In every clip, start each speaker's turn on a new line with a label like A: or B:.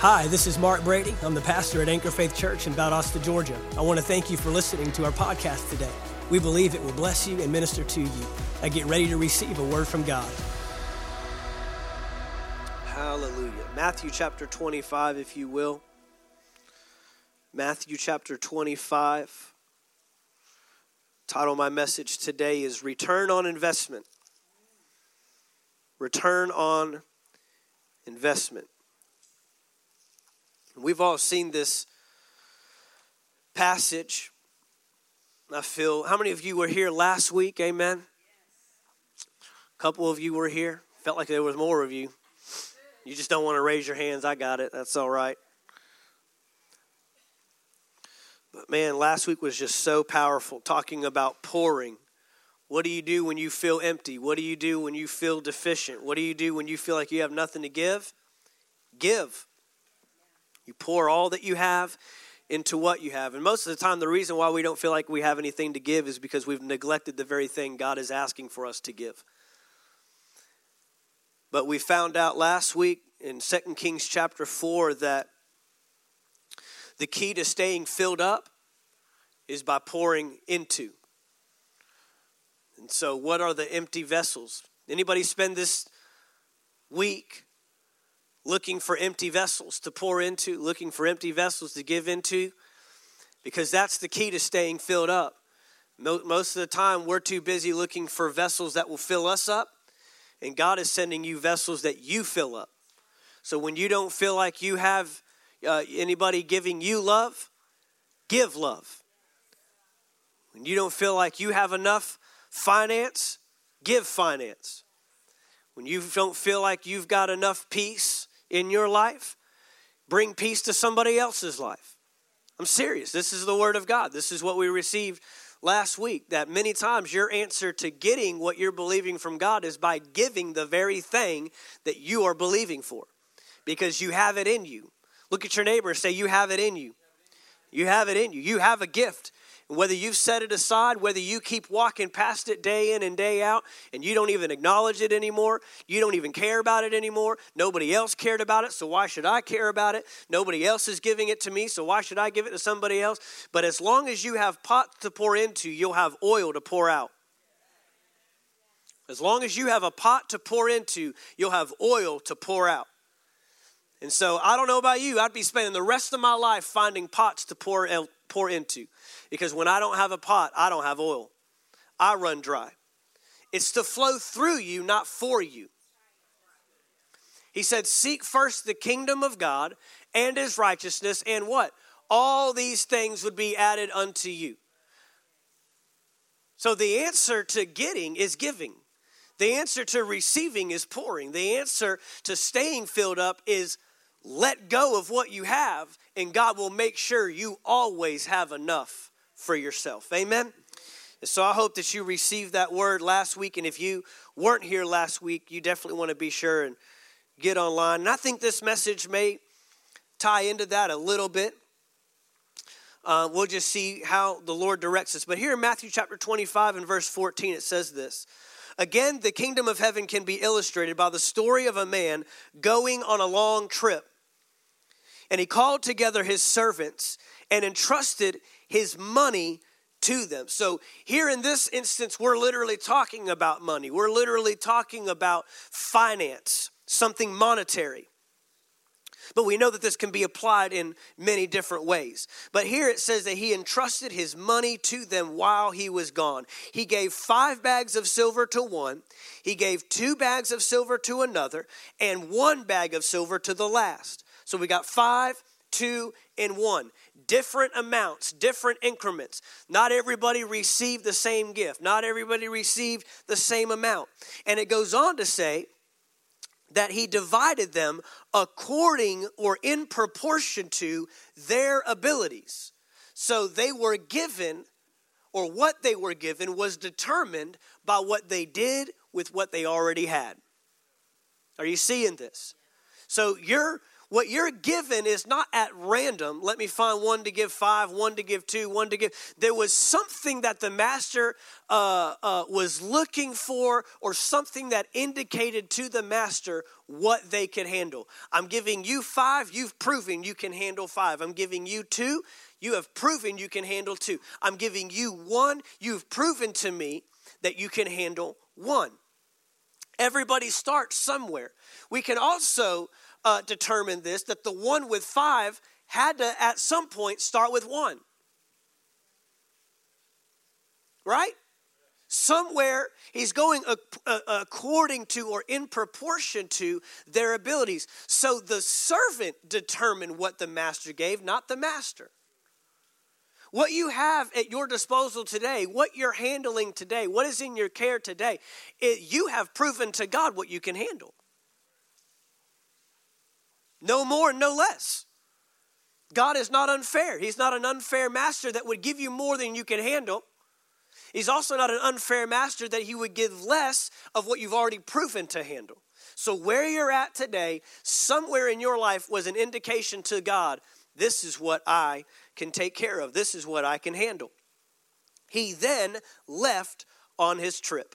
A: Hi, this is Mark Brady. I'm the pastor at Anchor Faith Church in Valdosta, Georgia. I want to thank you for listening to our podcast today. We believe it will bless you and minister to you. I get ready to receive a word from God.
B: Hallelujah. Matthew chapter 25, if you will. Matthew chapter 25. Title of my message today is Return on Investment. Return on Investment. We've all seen this passage. I feel, how many of you were here last week? Amen. A couple of you were here. Felt like there was more of you. You just don't want to raise your hands. I got it. That's all right. But man, last week was just so powerful talking about pouring. What do you do when you feel empty? What do you do when you feel deficient? What do you do when you feel like you have nothing to give? Give. You pour all that you have into what you have. And most of the time, the reason why we don't feel like we have anything to give is because we've neglected the very thing God is asking for us to give. But we found out last week in 2 Kings chapter 4 that the key to staying filled up is by pouring into. And so what are the empty vessels? Anybody spend this week looking for empty vessels to pour into, looking for empty vessels to give into, because that's the key to staying filled up. Most of the time, we're too busy looking for vessels that will fill us up, and God is sending you vessels that you fill up. So when you don't feel like you have uh, anybody giving you love, give love. When you don't feel like you have enough finance, give finance. When you don't feel like you've got enough peace, in your life, bring peace to somebody else's life. I'm serious. This is the word of God. This is what we received last week that many times your answer to getting what you're believing from God is by giving the very thing that you are believing for because you have it in you. Look at your neighbor and say, You have it in you. You have it in you. You have a gift. Whether you've set it aside, whether you keep walking past it day in and day out, and you don't even acknowledge it anymore, you don't even care about it anymore. Nobody else cared about it, so why should I care about it? Nobody else is giving it to me, so why should I give it to somebody else? But as long as you have pot to pour into, you'll have oil to pour out. As long as you have a pot to pour into, you'll have oil to pour out. And so I don't know about you, I'd be spending the rest of my life finding pots to pour, pour into. Because when I don't have a pot, I don't have oil. I run dry. It's to flow through you, not for you. He said, Seek first the kingdom of God and his righteousness, and what? All these things would be added unto you. So the answer to getting is giving. The answer to receiving is pouring. The answer to staying filled up is let go of what you have, and God will make sure you always have enough for yourself. Amen? And so I hope that you received that word last week. And if you weren't here last week, you definitely want to be sure and get online. And I think this message may tie into that a little bit. Uh, we'll just see how the Lord directs us. But here in Matthew chapter 25 and verse 14, it says this Again, the kingdom of heaven can be illustrated by the story of a man going on a long trip. And he called together his servants and entrusted his money to them. So, here in this instance, we're literally talking about money. We're literally talking about finance, something monetary. But we know that this can be applied in many different ways. But here it says that he entrusted his money to them while he was gone. He gave five bags of silver to one, he gave two bags of silver to another, and one bag of silver to the last. So we got five, two, and one. Different amounts, different increments. Not everybody received the same gift, not everybody received the same amount. And it goes on to say, that he divided them according or in proportion to their abilities. So they were given, or what they were given was determined by what they did with what they already had. Are you seeing this? So you're What you're given is not at random. Let me find one to give five, one to give two, one to give. There was something that the master uh, uh, was looking for, or something that indicated to the master what they could handle. I'm giving you five, you've proven you can handle five. I'm giving you two, you have proven you can handle two. I'm giving you one, you've proven to me that you can handle one. Everybody starts somewhere. We can also uh, determine this that the one with five had to, at some point, start with one. Right? Somewhere he's going according to or in proportion to their abilities. So the servant determined what the master gave, not the master. What you have at your disposal today, what you're handling today, what is in your care today, it, you have proven to God what you can handle. No more, no less. God is not unfair. He's not an unfair master that would give you more than you can handle. He's also not an unfair master that he would give less of what you've already proven to handle. So, where you're at today, somewhere in your life was an indication to God this is what I can take care of, this is what I can handle. He then left on his trip.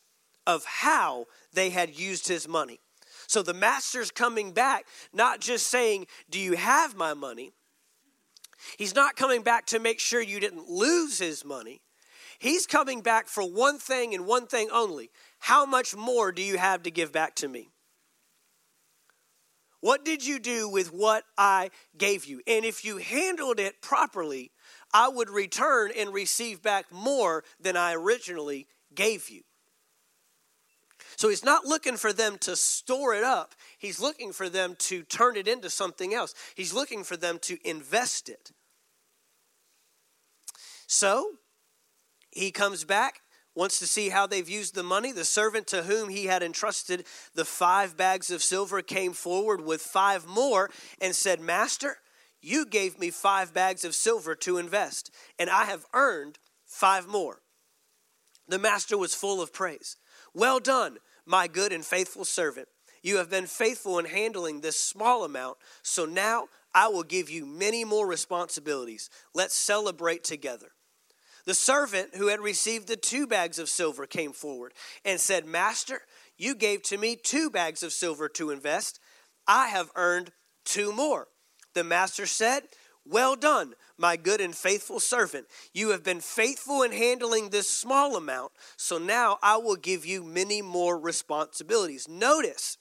B: of how they had used his money. So the master's coming back, not just saying, Do you have my money? He's not coming back to make sure you didn't lose his money. He's coming back for one thing and one thing only. How much more do you have to give back to me? What did you do with what I gave you? And if you handled it properly, I would return and receive back more than I originally gave you. So he's not looking for them to store it up. He's looking for them to turn it into something else. He's looking for them to invest it. So he comes back, wants to see how they've used the money. The servant to whom he had entrusted the five bags of silver came forward with five more and said, Master, you gave me five bags of silver to invest, and I have earned five more. The master was full of praise. Well done my good and faithful servant. You have been faithful in handling this small amount, so now I will give you many more responsibilities. Let's celebrate together. The servant who had received the two bags of silver came forward and said, Master, you gave to me two bags of silver to invest. I have earned two more. The master said, Well done, my good and faithful servant. You have been faithful in handling this small amount, so now I will give you many more responsibilities. Notice,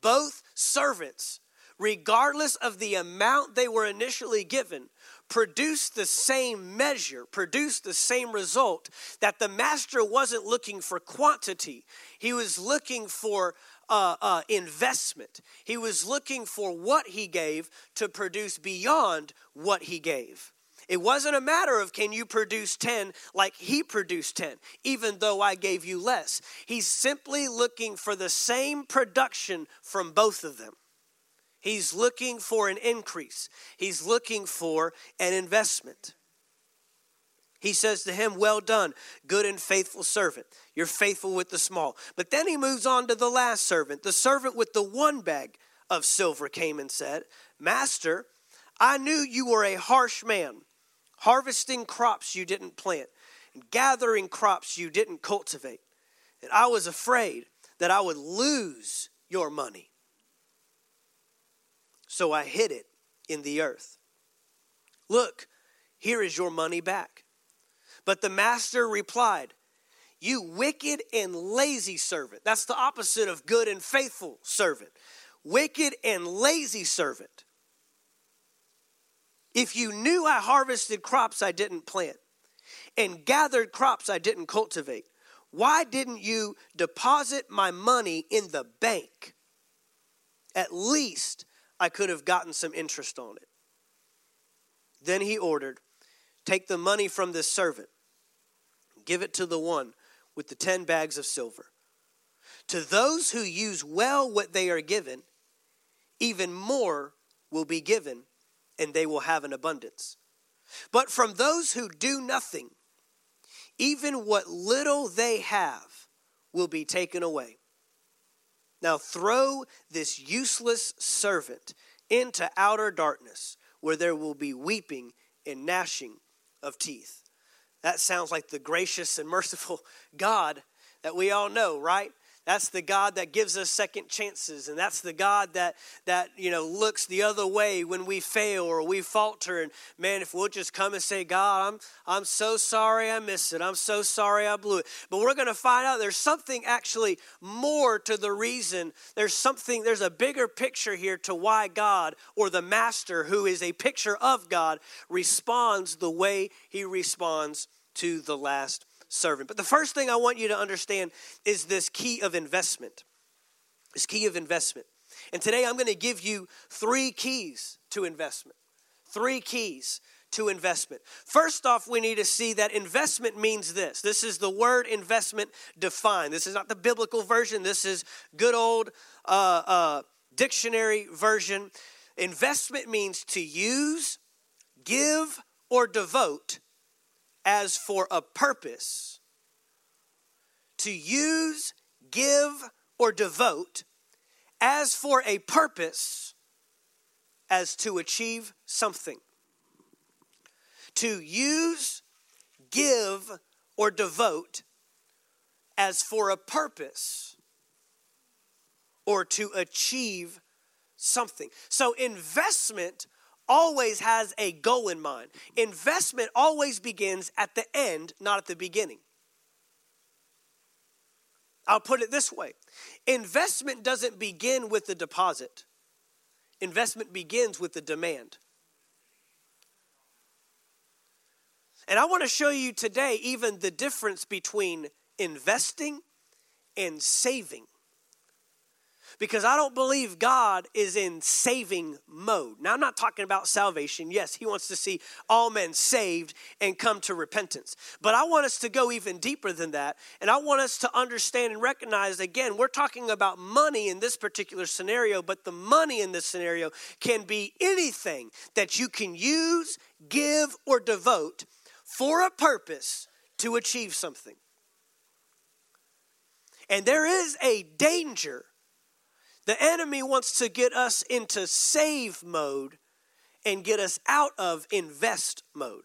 B: both servants, regardless of the amount they were initially given, produced the same measure, produced the same result, that the master wasn't looking for quantity, he was looking for uh, uh, investment. He was looking for what he gave to produce beyond what he gave. It wasn't a matter of can you produce 10 like he produced 10, even though I gave you less. He's simply looking for the same production from both of them. He's looking for an increase, he's looking for an investment. He says to him, Well done, good and faithful servant. You're faithful with the small. But then he moves on to the last servant. The servant with the one bag of silver came and said, Master, I knew you were a harsh man, harvesting crops you didn't plant, and gathering crops you didn't cultivate. And I was afraid that I would lose your money. So I hid it in the earth. Look, here is your money back. But the master replied, You wicked and lazy servant. That's the opposite of good and faithful servant. Wicked and lazy servant. If you knew I harvested crops I didn't plant and gathered crops I didn't cultivate, why didn't you deposit my money in the bank? At least I could have gotten some interest on it. Then he ordered, Take the money from this servant, give it to the one with the ten bags of silver. To those who use well what they are given, even more will be given, and they will have an abundance. But from those who do nothing, even what little they have will be taken away. Now throw this useless servant into outer darkness, where there will be weeping and gnashing of teeth. That sounds like the gracious and merciful God that we all know, right? That's the God that gives us second chances, and that's the God that that you know looks the other way when we fail or we falter. And man, if we'll just come and say, God, I'm I'm so sorry I missed it. I'm so sorry I blew it. But we're to find out there's something actually more to the reason. There's something. There's a bigger picture here to why God or the Master, who is a picture of God, responds the way He responds to the last servant. But the first thing I want you to understand is this key of investment. This key of investment. And today I'm going to give you three keys to investment. Three keys to investment. First off, we need to see that investment means this. This is the word investment defined. This is not the biblical version, this is good old uh, uh, dictionary version. Investment means to use, give, or devote as for a purpose to use, give, or devote as for a purpose as to achieve something. To use, give, or devote as for a purpose or to achieve something. So, investment always has a goal in mind. Investment always begins at the end, not at the beginning. I'll put it this way investment doesn't begin with the deposit, investment begins with the demand. And I want to show you today even the difference between investing and saving because I don't believe God is in saving mode. Now, I'm not talking about salvation. Yes, He wants to see all men saved and come to repentance. But I want us to go even deeper than that. And I want us to understand and recognize again, we're talking about money in this particular scenario, but the money in this scenario can be anything that you can use, give, or devote for a purpose to achieve something. And there is a danger the enemy wants to get us into save mode and get us out of invest mode.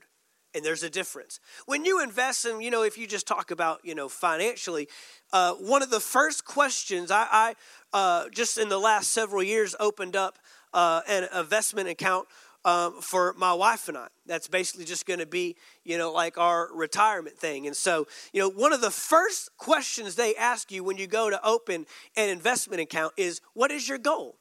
B: And there's a difference. When you invest, and you know, if you just talk about, you know, financially, uh, one of the first questions I, I uh, just in the last several years opened up uh, an investment account um, for my wife and I. That's basically just going to be, you know, like our retirement thing. And so, you know, one of the first questions they ask you when you go to open an investment account is, What is your goal?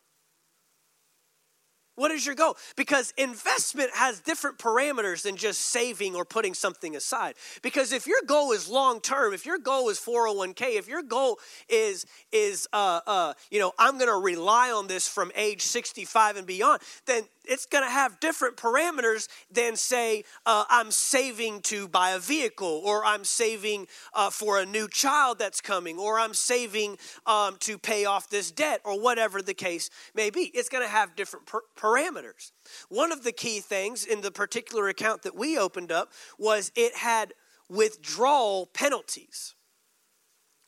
B: What is your goal? Because investment has different parameters than just saving or putting something aside. Because if your goal is long term, if your goal is 401k, if your goal is is uh, uh, you know I'm going to rely on this from age 65 and beyond, then it's going to have different parameters than say uh, i'm saving to buy a vehicle or i'm saving uh, for a new child that's coming or i'm saving um, to pay off this debt or whatever the case may be it's going to have different per- parameters. One of the key things in the particular account that we opened up was it had withdrawal penalties.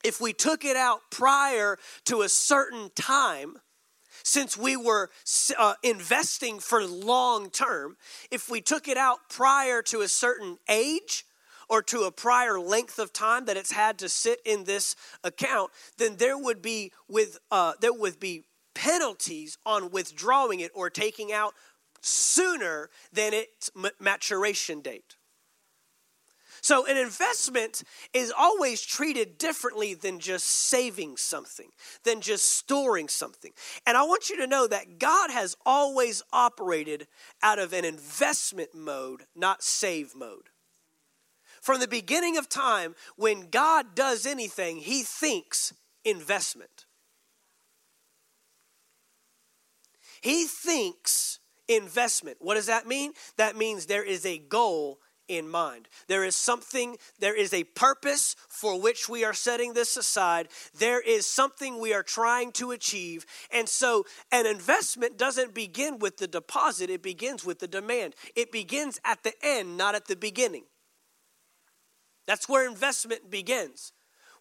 B: If we took it out prior to a certain time since we were uh, investing for long term, if we took it out prior to a certain age, or to a prior length of time that it's had to sit in this account, then there would be with uh, there would be penalties on withdrawing it or taking out sooner than its maturation date. So, an investment is always treated differently than just saving something, than just storing something. And I want you to know that God has always operated out of an investment mode, not save mode. From the beginning of time, when God does anything, he thinks investment. He thinks investment. What does that mean? That means there is a goal in mind. There is something, there is a purpose for which we are setting this aside. There is something we are trying to achieve. And so an investment doesn't begin with the deposit, it begins with the demand. It begins at the end, not at the beginning. That's where investment begins.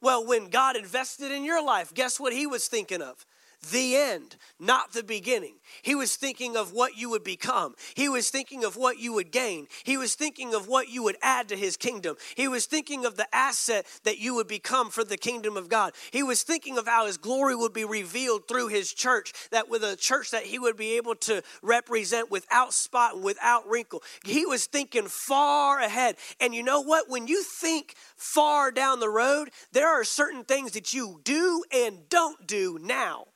B: Well, when God invested in your life, guess what He was thinking of? The end, not the beginning. He was thinking of what you would become. He was thinking of what you would gain. He was thinking of what you would add to his kingdom. He was thinking of the asset that you would become for the kingdom of God. He was thinking of how his glory would be revealed through his church, that with a church that he would be able to represent without spot and without wrinkle. He was thinking far ahead. And you know what? When you think far down the road, there are certain things that you do and don't do now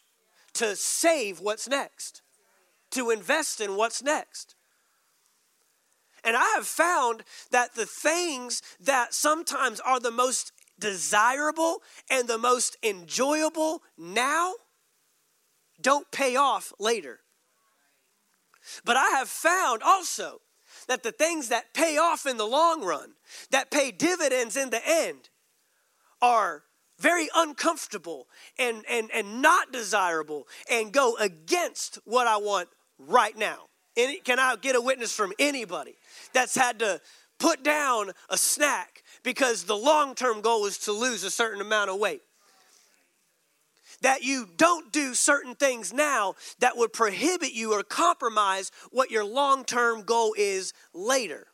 B: to save what's next, to invest in what's next. And I have found that the things that sometimes are the most desirable and the most enjoyable now don't pay off later. But I have found also that the things that pay off in the long run, that pay dividends in the end, are very uncomfortable and, and, and not desirable and go against what I want right now. Any, can I get a witness from anybody that's had to put down a snack because the long term goal is to lose a certain amount of weight? That you don't do certain things now that would prohibit you or compromise what your long term goal is later.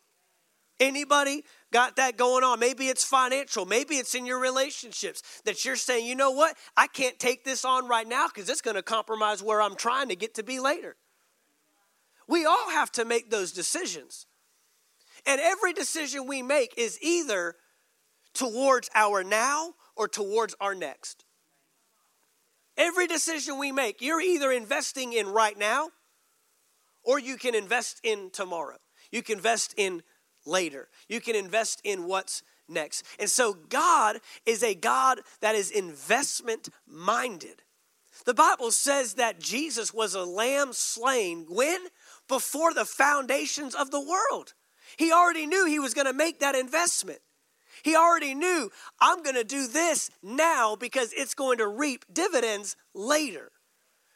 B: Anybody got that going on. Maybe it's financial. Maybe it's in your relationships that you're saying, you know what? I can't take this on right now because it's going to compromise where I'm trying to get to be later. We all have to make those decisions. And every decision we make is either towards our now or towards our next. Every decision we make, you're either investing in right now or you can invest in tomorrow. You can invest in later. You can invest in what's next. And so God is a God that is investment minded. The Bible says that Jesus was a lamb slain when? Before the foundations of the world. He already knew he was going to make that investment. He already knew, I'm going to do this now because it's going to reap dividends later.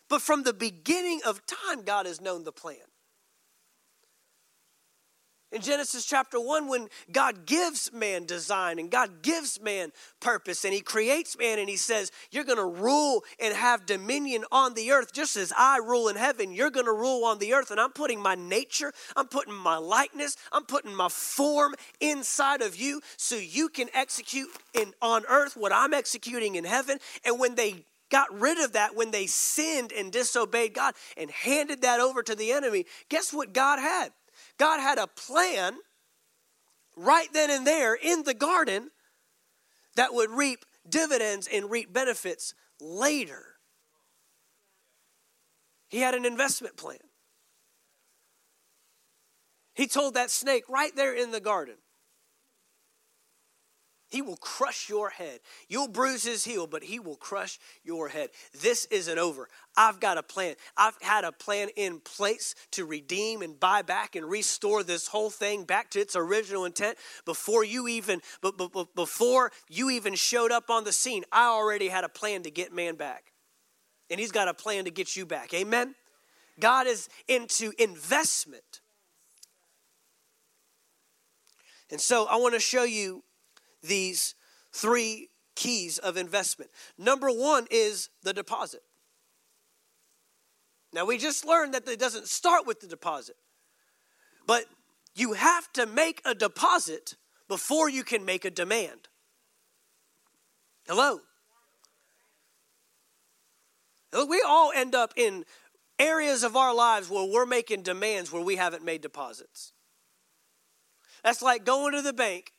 B: But from the beginning of time, God has known the plan. In Genesis chapter 1, when God gives man design and God gives man purpose and He creates man and He says, You're going to rule and have dominion on the earth, just as I rule in heaven, you're going to rule on the earth. And I'm putting my nature, I'm putting my likeness, I'm putting my form inside of you so you can execute in, on earth what I'm executing in heaven. And when they got rid of that when they sinned and disobeyed God and handed that over to the enemy, guess what God had? God had a plan right then and there in the garden that would reap dividends and reap benefits later. He had an investment plan. He told that snake right there in the garden he will crush your head. You'll bruise his heel, but he will crush your head. This isn't over. I've got a plan. I've had a plan in place to redeem and buy back and restore this whole thing back to its original intent before you even but, before you even showed up on the scene. I already had a plan to get man back. And he's got a plan to get you back. Amen. God is into investment. And so I want to show you these three keys of investment. Number one is the deposit. Now, we just learned that it doesn't start with the deposit, but you have to make a deposit before you can make a demand. Hello? We all end up in areas of our lives where we're making demands where we haven't made deposits. That's like going to the bank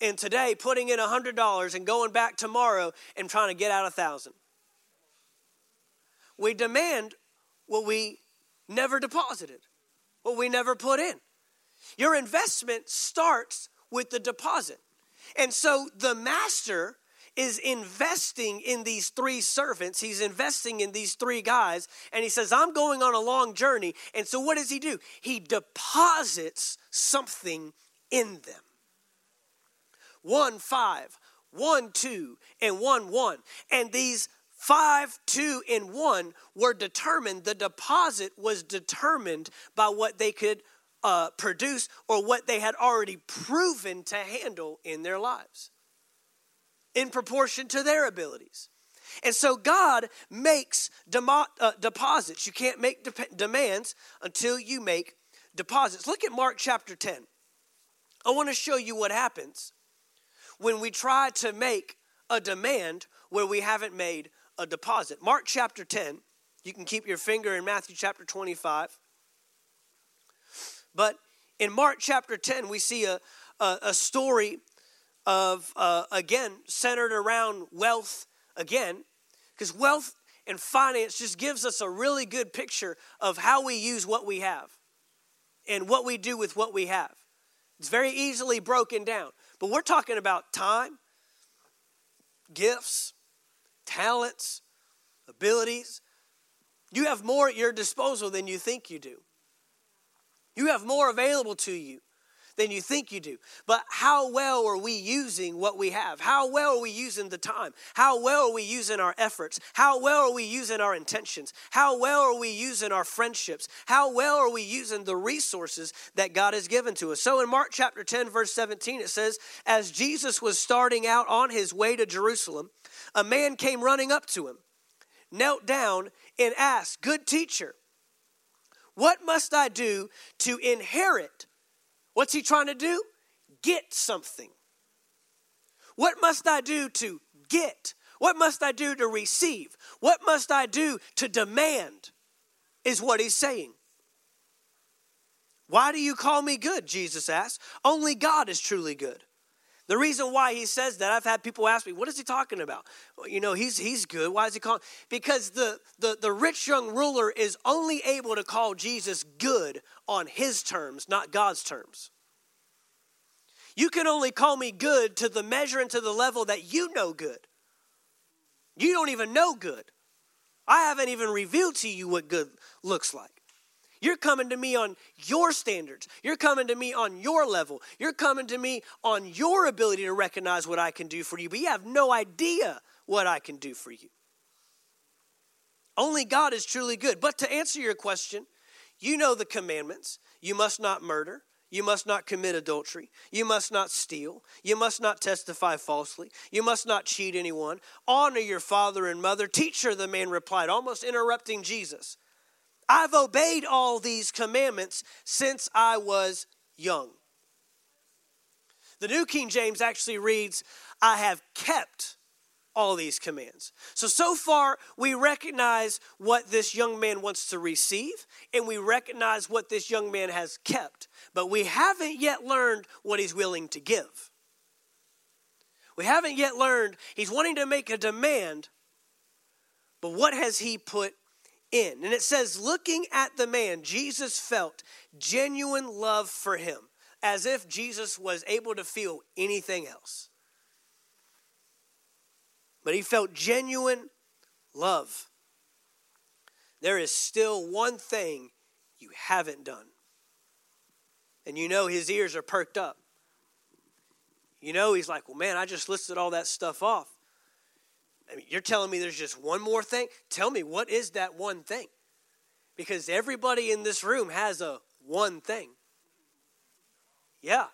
B: and today putting in $100 and going back tomorrow and trying to get out a thousand. We demand what we never deposited, what we never put in. Your investment starts with the deposit. And so the master is investing in these three servants. He's investing in these three guys. And he says, I'm going on a long journey. And so what does he do? He deposits something in them. One, five, one, two, and one, one. And these five, two, and one were determined, the deposit was determined by what they could uh, produce or what they had already proven to handle in their lives in proportion to their abilities. And so God makes uh, deposits. You can't make de- demands until you make deposits. Look at Mark chapter 10. I want to show you what happens when we try to make a demand where we haven't made a deposit. Mark chapter 10, you can keep your finger in Matthew chapter 25. But in Mark chapter 10, we see a, a, a story of, uh, again, centered around wealth again, because wealth and finance just gives us a really good picture of how we use what we have and what we do with what we have. It's very easily broken down. But we're talking about time, gifts, talents, abilities. You have more at your disposal than you think you do. You have more available to you than you think you do. But how well are we using what we have? How well are we using the time? How well are we using our efforts? How well are we using our intentions? How well are we using our friendships? How well are we using the resources that God has given to us? So in Mark chapter 10, verse 17, it says, As Jesus was starting out on his way to Jerusalem, a man came running up to him, knelt down, and asked, Good teacher, what must I do to inherit What's he trying to do? Get something. What must I do to get? What must I do to receive? What must I do to demand? Is what he's saying. Why do you call me good? Jesus asked. Only God is truly good. The reason why he says that, I've had people ask me, what is he talking about? Well, you know, he's, he's good. Why is he calling? Because the, the, the rich young ruler is only able to call Jesus good on his terms, not God's terms. You can only call me good to the measure and to the level that you know good. You don't even know good. I haven't even revealed to you what good looks like. You're coming to me on your standards. You're coming to me on your level. You're coming to me on your ability to recognize what I can do for you, but you have no idea what I can do for you. Only God is truly good. But to answer your question, you know the commandments. You must not murder. You must not commit adultery. You must not steal. You must not testify falsely. You must not cheat anyone. Honor your father and mother. Teacher, the man replied, almost interrupting Jesus. I've obeyed all these commandments since I was young. The New King James actually reads, I have kept all these commands. So, so far, we recognize what this young man wants to receive, and we recognize what this young man has kept, but we haven't yet learned what he's willing to give. We haven't yet learned he's wanting to make a demand, but what has he put in. And it says, looking at the man, Jesus felt genuine love for him, as if Jesus was able to feel anything else. But he felt genuine love. There is still one thing you haven't done. And you know his ears are perked up. You know he's like, well, man, I just listed all that stuff off. I mean, you're telling me there's just one more thing? Tell me, what is that one thing? Because everybody in this room has a one thing. Yeah.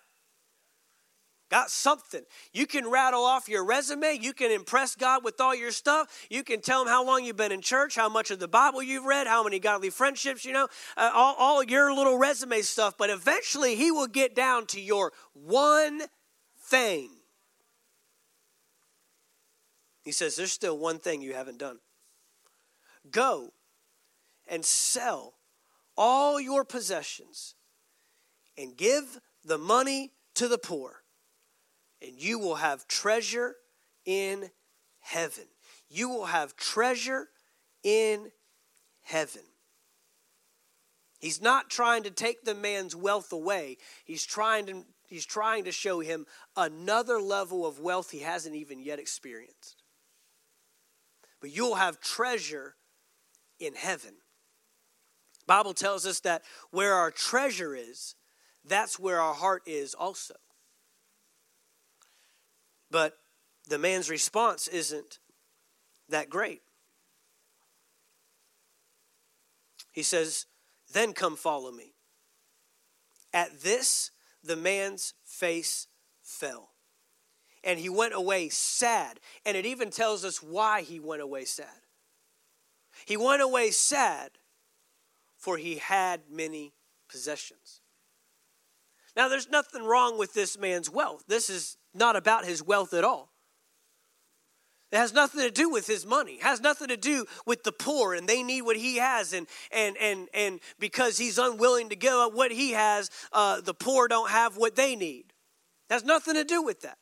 B: Got something. You can rattle off your resume. You can impress God with all your stuff. You can tell him how long you've been in church, how much of the Bible you've read, how many godly friendships, you know, uh, all, all your little resume stuff. But eventually, he will get down to your one thing. He says, There's still one thing you haven't done. Go and sell all your possessions and give the money to the poor, and you will have treasure in heaven. You will have treasure in heaven. He's not trying to take the man's wealth away. He's trying to he's trying to show him another level of wealth he hasn't even yet experienced. But you'll have treasure in heaven. Bible tells us that where our treasure is, that's where our heart is also. But the man's response isn't that great. He says, Then come follow me. At this, the man's face fell. And he went away sad. And it even tells us why he went away sad. He went away sad, for he had many possessions. Now, there's nothing wrong with this man's wealth. This is not about his wealth at all. It has nothing to do with his money. It has nothing to do with the poor and they need what he has and and and and because he's unwilling to give up what he has, uh, the poor don't have what they need. It has nothing to do with that.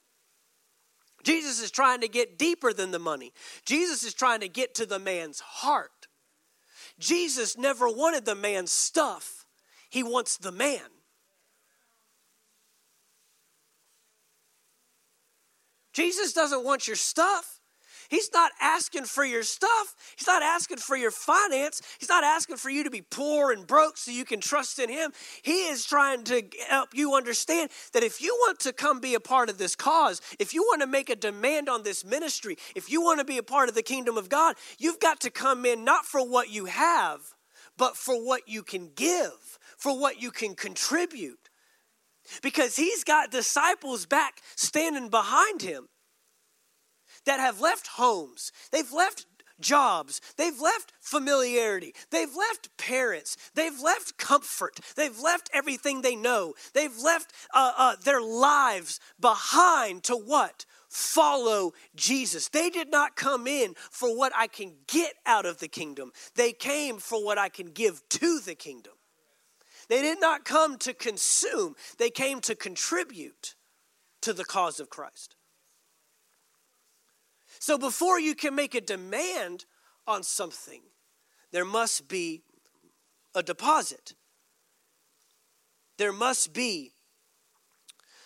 B: Jesus is trying to get deeper than the money. Jesus is trying to get to the man's heart. Jesus never wanted the man's stuff. He wants the man. Jesus doesn't want your stuff. He's not asking for your stuff. He's not asking for your finance. He's not asking for you to be poor and broke so you can trust in Him. He is trying to help you understand that if you want to come be a part of this cause, if you want to make a demand on this ministry, if you want to be a part of the kingdom of God, you've got to come in not for what you have, but for what you can give, for what you can contribute because he's got disciples back standing behind him that have left homes, they've left jobs, they've left familiarity, they've left parents, they've left comfort, they've left everything they know, they've left uh, uh, their lives behind to what? Follow Jesus. They did not come in for what I can get out of the kingdom, they came for what I can give to the kingdom. They did not come to consume, they came to contribute to the cause of Christ. So before you can make a demand on something, there must be a deposit. There must be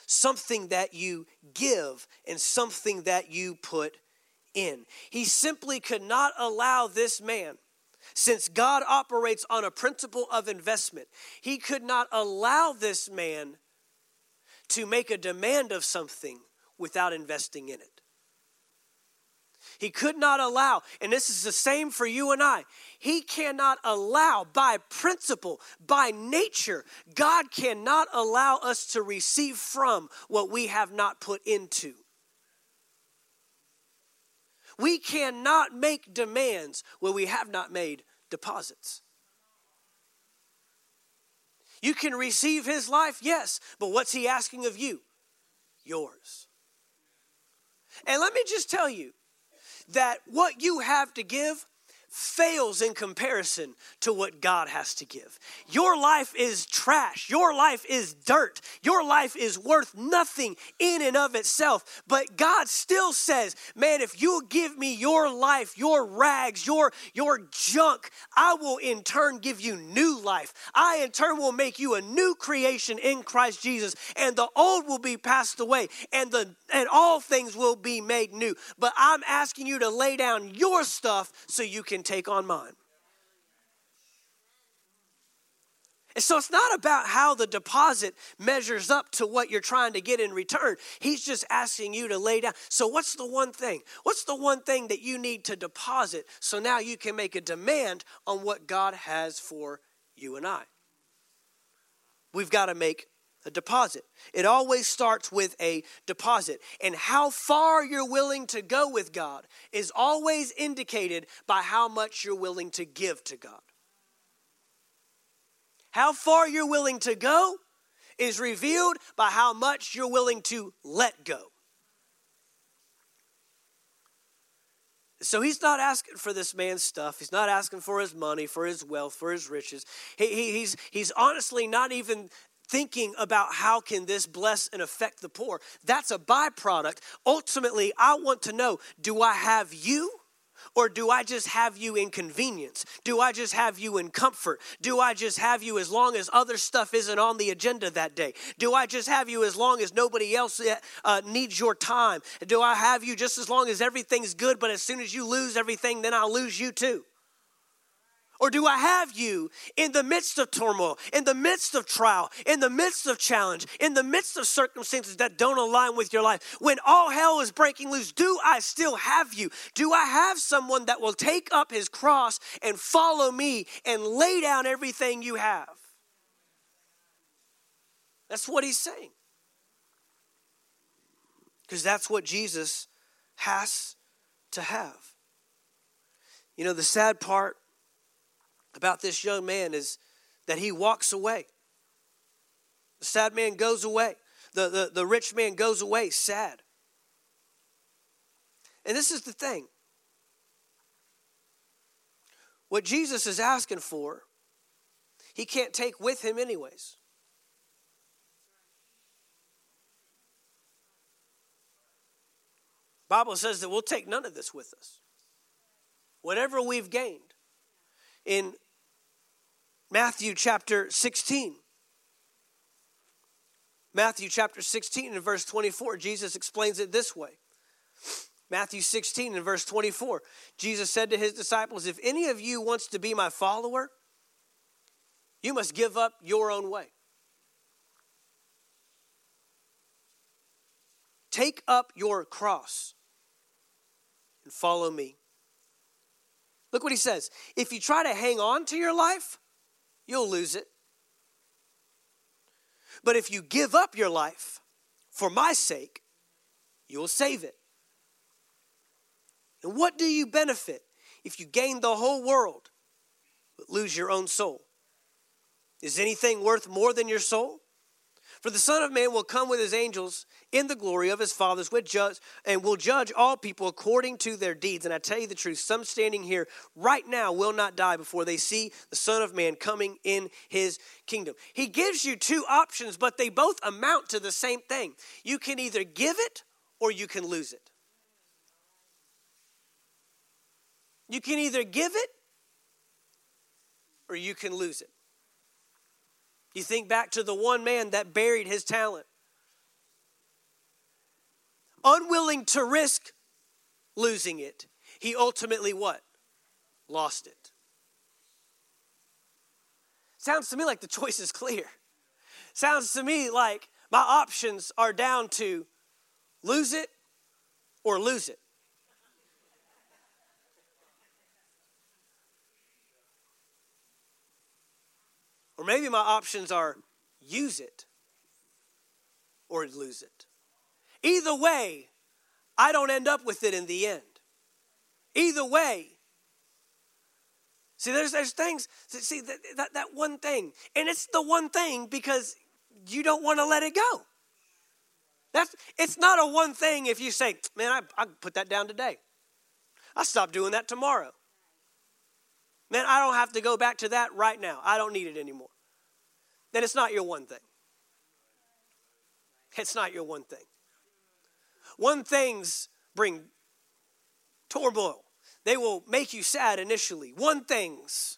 B: something that you give and something that you put in. He simply could not allow this man since God operates on a principle of investment, he could not allow this man to make a demand of something without investing in it. He could not allow, and this is the same for you and I. He cannot allow, by principle, by nature, God cannot allow us to receive from what we have not put into. We cannot make demands where we have not made deposits. You can receive his life, yes, but what's he asking of you? Yours. And let me just tell you that what you have to give fails in comparison to what God has to give. Your life is trash. Your life is dirt. Your life is worth nothing in and of itself. But God still says, man, if you give me your life, your rags, your, your junk, I will in turn give you new life. I in turn will make you a new creation in Christ Jesus. And the old will be passed away and the and all things will be made new. But I'm asking you to lay down your stuff so you can take on mine. And so it's not about how the deposit measures up to what you're trying to get in return. He's just asking you to lay down. So, what's the one thing? What's the one thing that you need to deposit so now you can make a demand on what God has for you and I? We've got to make a deposit. It always starts with a deposit. And how far you're willing to go with God is always indicated by how much you're willing to give to God. How far you're willing to go is revealed by how much you're willing to let go. So he's not asking for this man's stuff. He's not asking for his money, for his wealth, for his riches. He, he, he's, he's honestly not even thinking about how can this bless and affect the poor that's a byproduct ultimately i want to know do i have you Or do I just have you in convenience? Do I just have you in comfort? Do I just have you as long as other stuff isn't on the agenda that day? Do I just have you as long as nobody else uh, uh needs your time? Do I have you just as long as everything's good, but as soon as you lose everything, then I'll lose you too? Or do I have you in the midst of turmoil, in the midst of trial, in the midst of challenge, in the midst of circumstances that don't align with your life? When all hell is breaking loose, do I still have you? Do I have someone that will take up his cross and follow me and lay down everything you have? That's what he's saying. Because that's what Jesus has to have. You know, the sad part about this young man is that he walks away. The sad man goes away. The, the, the rich man goes away sad. And this is the thing what Jesus is asking for, he can't take with him, anyways. Bible says that we'll take none of this with us. Whatever we've gained. In Matthew chapter 16. Matthew chapter 16 and verse 24, Jesus explains it this way. Matthew 16 and verse 24, Jesus said to his disciples, If any of you wants to be my follower, you must give up your own way. Take up your cross and follow me. Look what he says. If you try to hang on to your life, you'll lose it. But if you give up your life for my sake, you will save it. And what do you benefit if you gain the whole world but lose your own soul? Is anything worth more than your soul? For the Son of Man will come with his angels in the glory of his fathers with judge and will judge all people according to their deeds. And I tell you the truth, some standing here right now will not die before they see the Son of Man coming in his kingdom. He gives you two options, but they both amount to the same thing. You can either give it or you can lose it. You can either give it or you can lose it. You think back to the one man that buried his talent. Unwilling to risk losing it, he ultimately what? Lost it. Sounds to me like the choice is clear. Sounds to me like my options are down to lose it or lose it. Or maybe my options are use it or lose it. Either way, I don't end up with it in the end. Either way. See, there's, there's things, see, that, that, that one thing, and it's the one thing because you don't want to let it go. That's, it's not a one thing if you say, man, I, I put that down today. I stop doing that tomorrow. Man, I don't have to go back to that right now. I don't need it anymore. Then it's not your one thing. It's not your one thing. One things bring turmoil. They will make you sad initially. One things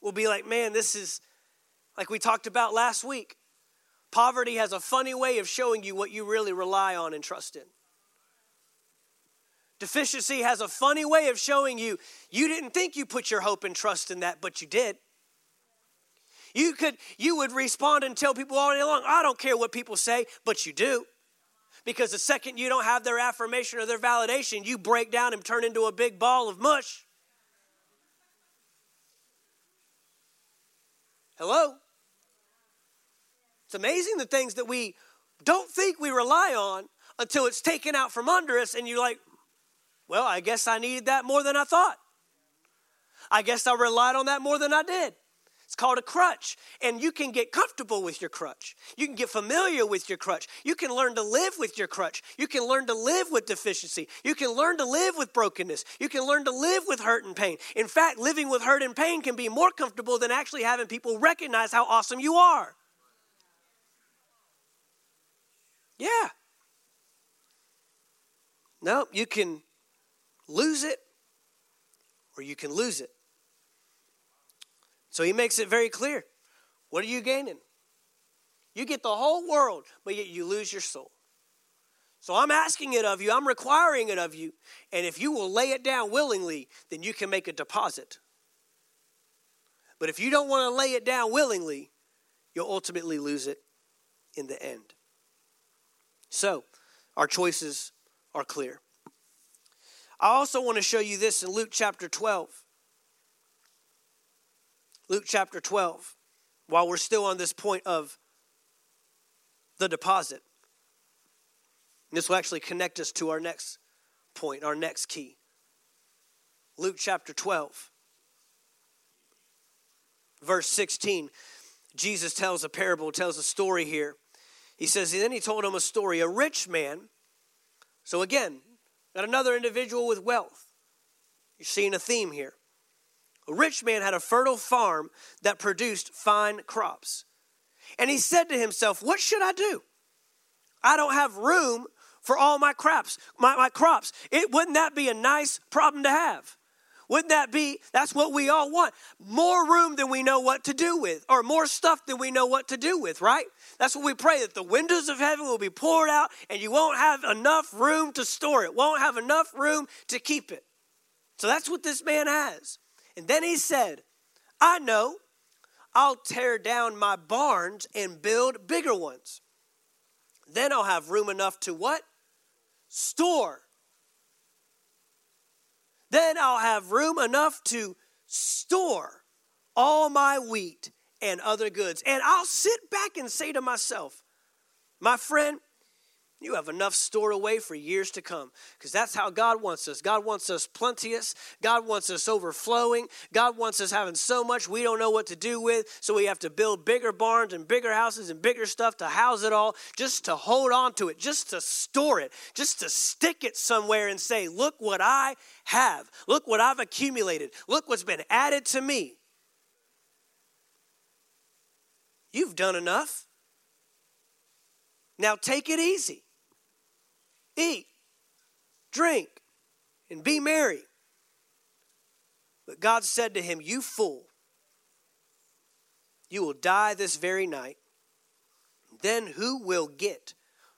B: will be like, man, this is like we talked about last week. Poverty has a funny way of showing you what you really rely on and trust in. Deficiency has a funny way of showing you you didn't think you put your hope and trust in that, but you did. You could you would respond and tell people all day long, I don't care what people say, but you do. Because the second you don't have their affirmation or their validation, you break down and turn into a big ball of mush. Hello? It's amazing the things that we don't think we rely on until it's taken out from under us, and you're like, well, I guess I needed that more than I thought. I guess I relied on that more than I did. It's called a crutch. And you can get comfortable with your crutch. You can get familiar with your crutch. You can learn to live with your crutch. You can learn to live with deficiency. You can learn to live with brokenness. You can learn to live with hurt and pain. In fact, living with hurt and pain can be more comfortable than actually having people recognize how awesome you are. Yeah. No, you can lose it or you can lose it. So he makes it very clear. What are you gaining? You get the whole world, but yet you lose your soul. So I'm asking it of you, I'm requiring it of you. And if you will lay it down willingly, then you can make a deposit. But if you don't want to lay it down willingly, you'll ultimately lose it in the end. So, our choices are clear. I also want to show you this in Luke chapter 12. Luke chapter 12, while we're still on this point of the deposit. This will actually connect us to our next point, our next key. Luke chapter 12, verse 16. Jesus tells a parable, tells a story here. He says, then he told him a story. A rich man, so again, got another individual with wealth. You're seeing a theme here. A rich man had a fertile farm that produced fine crops. And he said to himself, What should I do? I don't have room for all my crops. My, my crops. It wouldn't that be a nice problem to have? Wouldn't that be, that's what we all want. More room than we know what to do with, or more stuff than we know what to do with, right? That's what we pray that the windows of heaven will be poured out and you won't have enough room to store it, won't have enough room to keep it. So that's what this man has. And then he said, I know I'll tear down my barns and build bigger ones. Then I'll have room enough to what? Store then I'll have room enough to store all my wheat and other goods. And I'll sit back and say to myself, my friend, you have enough stored away for years to come because that's how God wants us. God wants us plenteous. God wants us overflowing. God wants us having so much we don't know what to do with. So we have to build bigger barns and bigger houses and bigger stuff to house it all, just to hold on to it, just to store it, just to stick it somewhere and say, Look what I have. Look what I've accumulated. Look what's been added to me. You've done enough. Now take it easy eat, drink, and be merry. But God said to him, You fool, you will die this very night. Then who will get,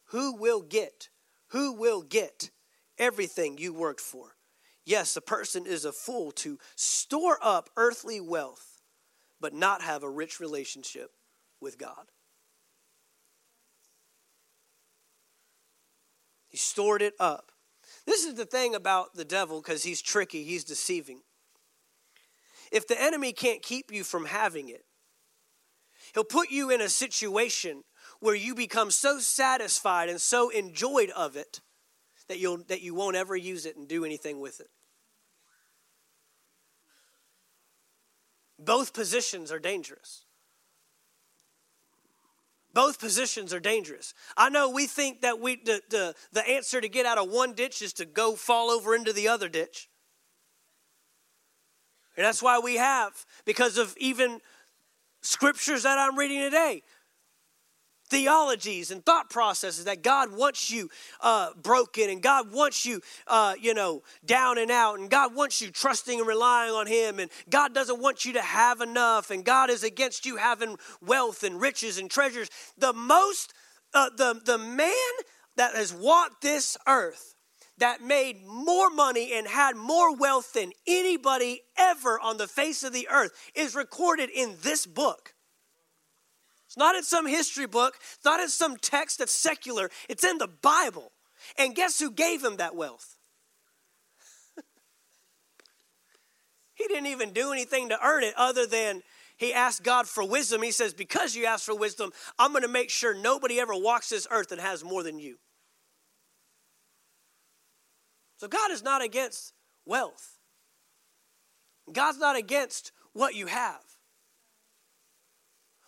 B: who will get, who will get everything you worked for? Yes, a person is a fool to store up earthly wealth, but not have a rich relationship with God. He stored it up. This is the thing about the devil because he's tricky, he's deceiving. If the enemy can't keep you from having it, he'll put you in a situation where you become so satisfied and so enjoyed of it that you'll that you won't ever use it and do anything with it. Both positions are dangerous. Both positions are dangerous. I know we think that we the, the, the answer to get out of one ditch is to go fall over into the other ditch. And that's why we have, because of even scriptures that I'm reading today theologies and thought processes that God wants you uh, broken and God wants you, uh, you know, down and out and God wants you trusting and relying on Him and God doesn't want you to have enough and God is against you having wealth and riches and treasures. The most, uh, the, the man that has walked this earth that made more money and had more wealth than anybody ever on the face of the earth is recorded in this book. It's not in some history book, it's not in some text that's secular. It's in the Bible. And guess who gave him that wealth? he didn't even do anything to earn it other than he asked God for wisdom. He says, Because you asked for wisdom, I'm going to make sure nobody ever walks this earth and has more than you. So God is not against wealth, God's not against what you have.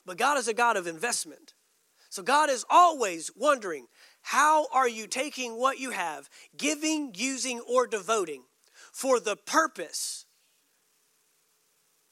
B: But God is a God of investment. So God is always wondering how are you taking what you have, giving, using, or devoting for the purpose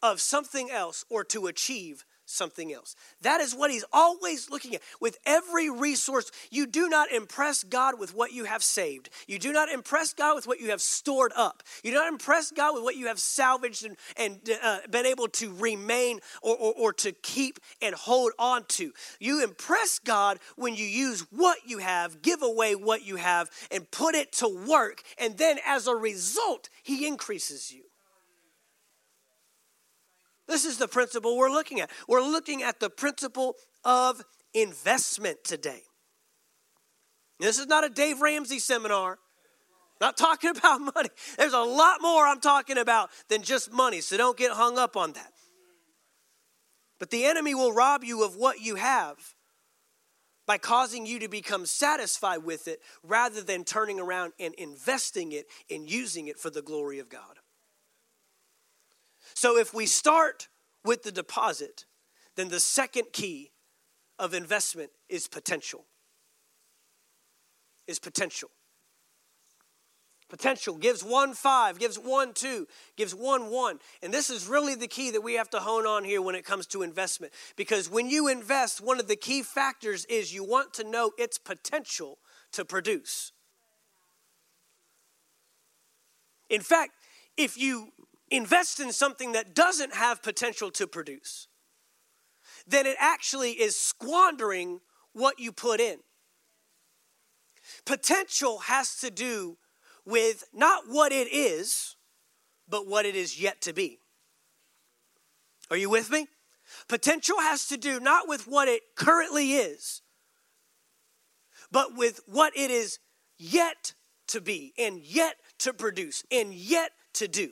B: of something else or to achieve something else. That is what he's always looking at. With every resource, you do not impress God with what you have saved. You do not impress God with what you have stored up. You do not impress God with what you have salvaged and, and uh, been able to remain or, or, or to keep and hold on to. You impress God when you use what you have, give away what you have, and put it to work. And then as a result, he increases you. This is the principle we're looking at. We're looking at the principle of investment today. This is not a Dave Ramsey seminar. Not talking about money. There's a lot more I'm talking about than just money, so don't get hung up on that. But the enemy will rob you of what you have by causing you to become satisfied with it rather than turning around and investing it and using it for the glory of God. So if we start with the deposit, then the second key of investment is potential. Is potential. Potential gives one five, gives one two, gives one one. And this is really the key that we have to hone on here when it comes to investment. Because when you invest, one of the key factors is you want to know its potential to produce. In fact, if you invest in something that doesn't have potential to produce, then it actually is squandering what you put in. Potential has to do with not what it is, but what it is yet to be. Are you with me? Potential has to do not with what it currently is, but with what it is yet to be, and yet to produce, and yet to do.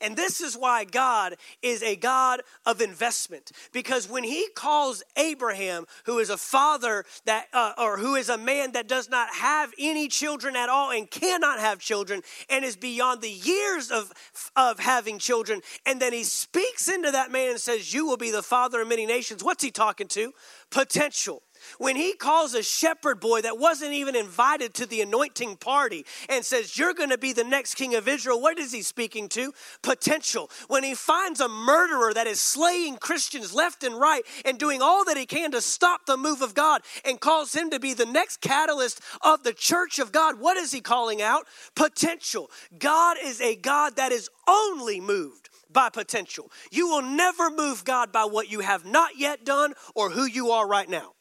B: And this is why God is a God of investment. Because when he calls Abraham, who is a father that, uh, or who is a man that does not have any children at all and cannot have children and is beyond the years of, of having children, and then he speaks into that man and says, You will be the father of many nations, what's he talking to? Potential. When he calls a shepherd boy that wasn't even invited to the anointing party and says, You're going to be the next king of Israel, what is he speaking to? Potential. When he finds a murderer that is slaying Christians left and right and doing all that he can to stop the move of God and calls him to be the next catalyst of the church of God, what is he calling out? Potential. God is a God that is only moved by potential. You will never move God by what you have not yet done or who you are right now.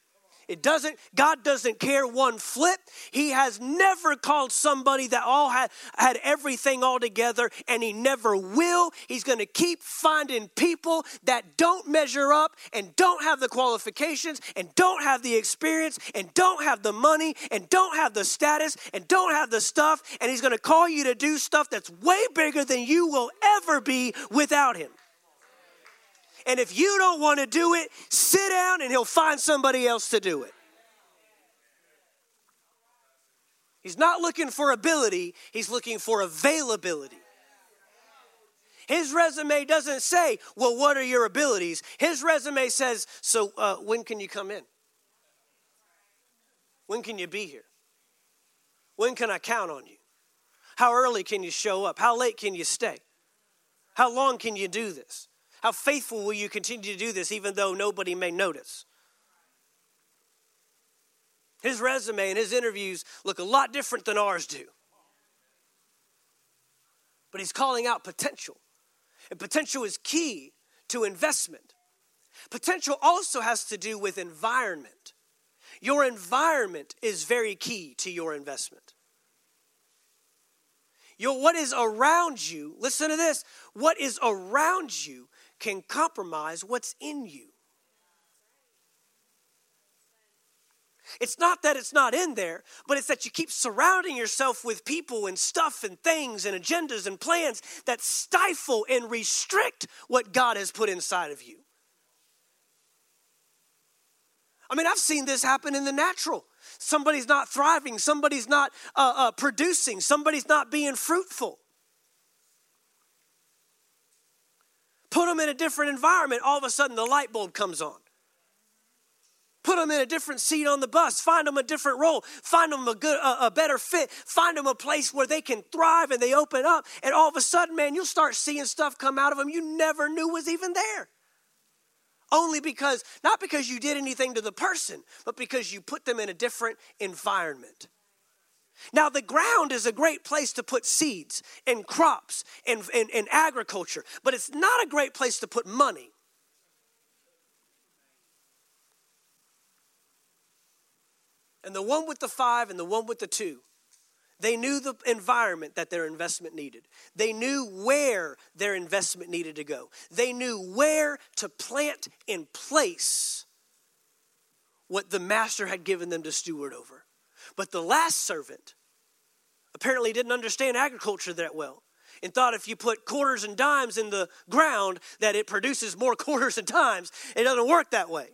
B: It doesn't, God doesn't care one flip. He has never called somebody that all had, had everything all together, and He never will. He's going to keep finding people that don't measure up and don't have the qualifications and don't have the experience and don't have the money and don't have the status and don't have the stuff. And He's going to call you to do stuff that's way bigger than you will ever be without Him. And if you don't want to do it, sit down and he'll find somebody else to do it. He's not looking for ability, he's looking for availability. His resume doesn't say, Well, what are your abilities? His resume says, So uh, when can you come in? When can you be here? When can I count on you? How early can you show up? How late can you stay? How long can you do this? How faithful will you continue to do this even though nobody may notice? His resume and his interviews look a lot different than ours do. But he's calling out potential. And potential is key to investment. Potential also has to do with environment. Your environment is very key to your investment. Your, what is around you, listen to this, what is around you can compromise what's in you. It's not that it's not in there, but it's that you keep surrounding yourself with people and stuff and things and agendas and plans that stifle and restrict what God has put inside of you. I mean, I've seen this happen in the natural. Somebody's not thriving, somebody's not uh, uh, producing, somebody's not being fruitful. Put them in a different environment, all of a sudden the light bulb comes on. Put them in a different seat on the bus. Find them a different role. Find them a good, a, a, better fit. Find them a place where they can thrive and they open up. And all of a sudden, man, you'll start seeing stuff come out of them you never knew was even there. only because, not because you did anything to the person, but because you put them in a different environment. Now, the ground is a great place to put seeds and crops and, and, and agriculture, but it's not a great place to put money. And the one with the five and the one with the two, they knew the environment that their investment needed. They knew where their investment needed to go. They knew where to plant in place what the master had given them to steward over. But the last servant apparently didn't understand agriculture that well and thought if you put quarters and dimes in the ground that it produces more quarters and dimes. It doesn't work that way.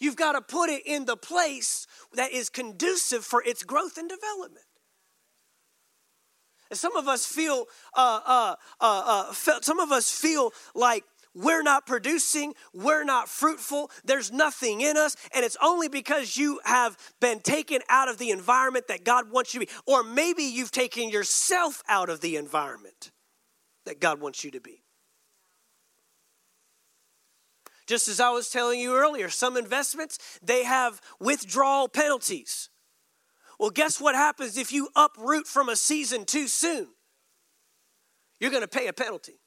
B: You've got to put it in the place that is conducive for its growth and development. And some of us feel, uh, uh, uh, uh some of us feel like we're not producing, we're not fruitful, there's nothing in us, and it's only because you have been taken out of the environment that God wants you to be. Or maybe you've taken yourself out of the environment that God wants you to be. Just as I was telling you earlier, some investments, they have withdrawal penalties. Well, guess what happens if you uproot from a season too soon? You're going to pay a penalty.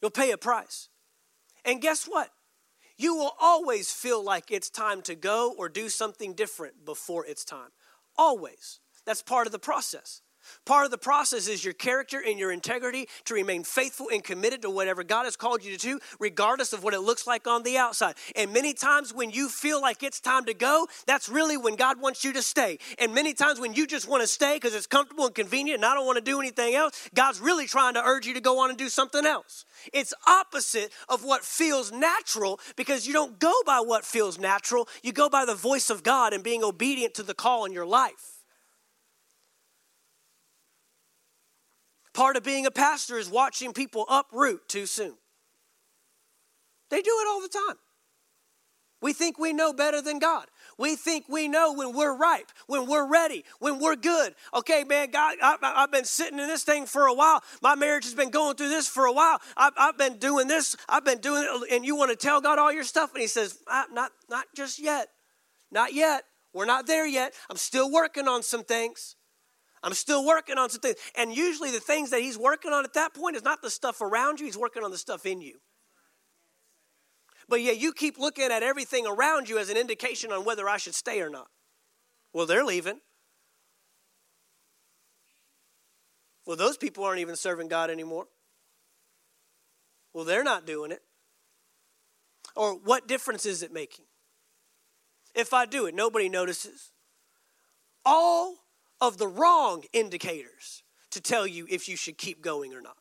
B: You'll pay a price. And guess what? You will always feel like it's time to go or do something different before it's time. Always. That's part of the process. Part of the process is your character and your integrity to remain faithful and committed to whatever God has called you to do, regardless of what it looks like on the outside. And many times when you feel like it's time to go, that's really when God wants you to stay. And many times when you just want to stay because it's comfortable and convenient and I don't want to do anything else, God's really trying to urge you to go on and do something else. It's opposite of what feels natural because you don't go by what feels natural, you go by the voice of God and being obedient to the call in your life. Part of being a pastor is watching people uproot too soon. They do it all the time. We think we know better than God. We think we know when we're ripe, when we're ready, when we're good. Okay, man, God, I, have been sitting in this thing for a while. My marriage has been going through this for a while. I've, I've been doing this. I've been doing it. And you want to tell God all your stuff? And He says, not, not just yet. Not yet. We're not there yet. I'm still working on some things. I'm still working on some things. And usually the things that he's working on at that point is not the stuff around you, he's working on the stuff in you. But yet you keep looking at everything around you as an indication on whether I should stay or not. Well, they're leaving. Well, those people aren't even serving God anymore. Well, they're not doing it. Or what difference is it making? If I do it, nobody notices. All of the wrong indicators to tell you if you should keep going or not.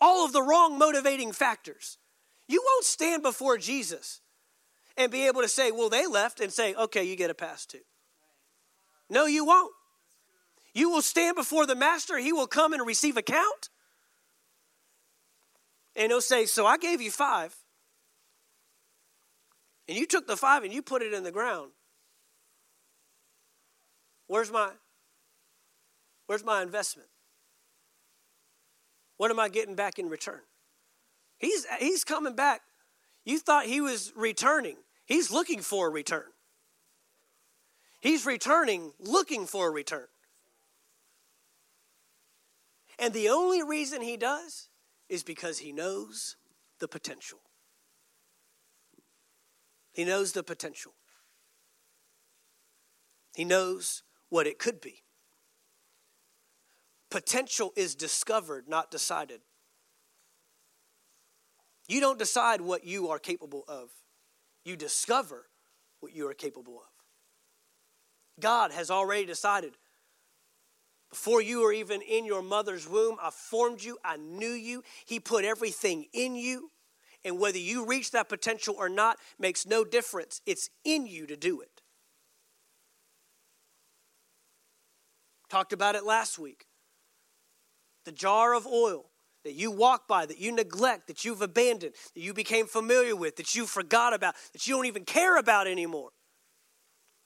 B: All of the wrong motivating factors. You won't stand before Jesus and be able to say, well, they left, and say, okay, you get a pass too. No, you won't. You will stand before the master, he will come and receive account. And he'll say, So I gave you five. And you took the five and you put it in the ground. Where's my where's my investment? What am I getting back in return? He's he's coming back. You thought he was returning. He's looking for a return. He's returning looking for a return. And the only reason he does is because he knows the potential. He knows the potential. He knows what it could be. Potential is discovered, not decided. You don't decide what you are capable of, you discover what you are capable of. God has already decided. Before you were even in your mother's womb, I formed you, I knew you. He put everything in you. And whether you reach that potential or not makes no difference. It's in you to do it. Talked about it last week. The jar of oil that you walk by, that you neglect, that you've abandoned, that you became familiar with, that you forgot about, that you don't even care about anymore,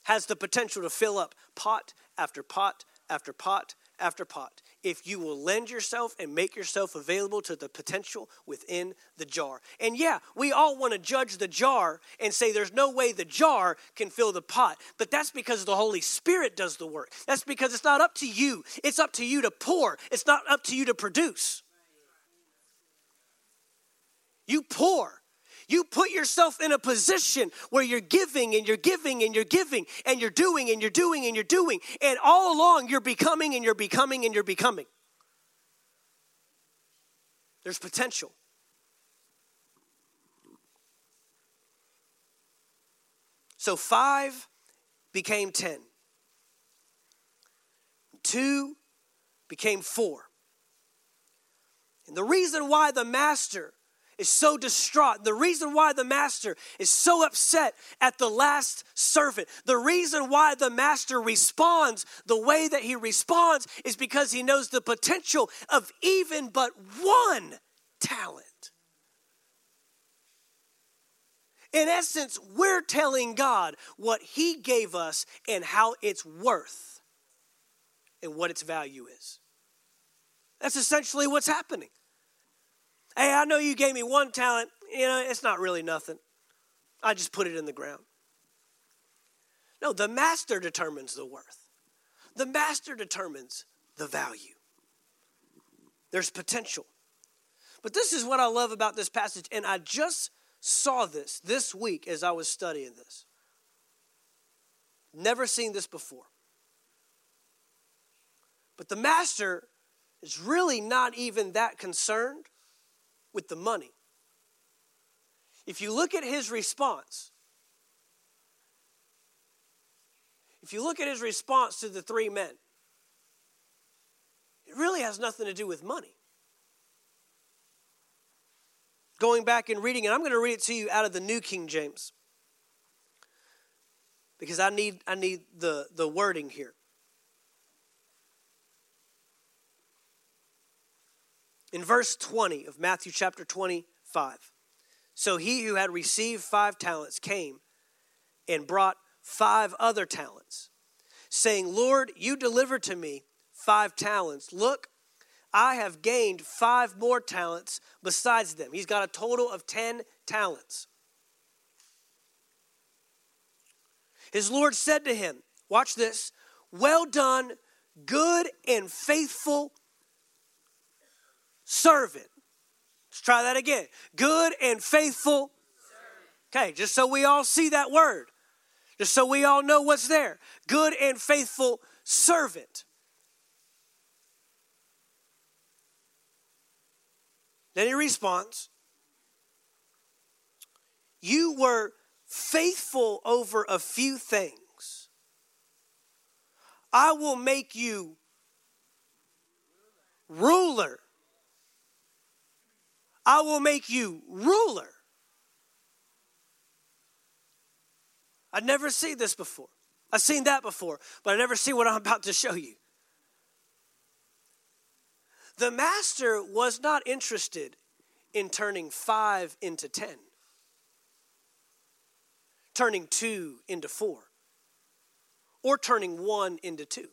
B: has the potential to fill up pot after pot after pot after pot if you will lend yourself and make yourself available to the potential within the jar. And yeah, we all want to judge the jar and say there's no way the jar can fill the pot, but that's because the Holy Spirit does the work. That's because it's not up to you, it's up to you to pour, it's not up to you to produce. You pour. You put yourself in a position where you're giving and you're giving and you're giving and you're doing and you're doing and you're doing. And all along you're becoming and you're becoming and you're becoming. There's potential. So five became ten. Two became four. And the reason why the master is so distraught. The reason why the master is so upset at the last servant, the reason why the master responds the way that he responds is because he knows the potential of even but one talent. In essence, we're telling God what He gave us and how it's worth and what its value is. That's essentially what's happening. Hey, I know you gave me one talent. You know, it's not really nothing. I just put it in the ground. No, the master determines the worth, the master determines the value. There's potential. But this is what I love about this passage, and I just saw this this week as I was studying this. Never seen this before. But the master is really not even that concerned with the money. If you look at his response, if you look at his response to the three men, it really has nothing to do with money. Going back and reading it, I'm going to read it to you out of the New King James because I need, I need the, the wording here. In verse 20 of Matthew chapter 25, so he who had received five talents came and brought five other talents, saying, Lord, you delivered to me five talents. Look, I have gained five more talents besides them. He's got a total of 10 talents. His Lord said to him, Watch this, well done, good and faithful servant. Let's try that again. Good and faithful. Okay, just so we all see that word, just so we all know what's there. Good and faithful servant. Then he responds, You were faithful over a few things. I will make you ruler I will make you ruler. I'd never seen this before. I've seen that before, but I never see what I'm about to show you. The master was not interested in turning five into ten, turning two into four, or turning one into two.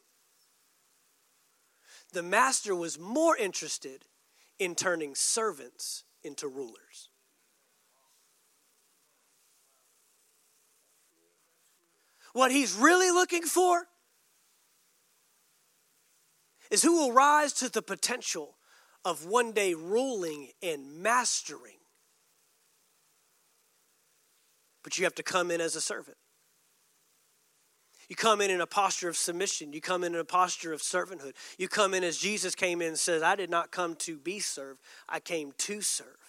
B: The master was more interested in turning servants into rulers. What he's really looking for is who will rise to the potential of one day ruling and mastering. But you have to come in as a servant. You come in in a posture of submission. You come in in a posture of servanthood. You come in as Jesus came in and says, I did not come to be served, I came to serve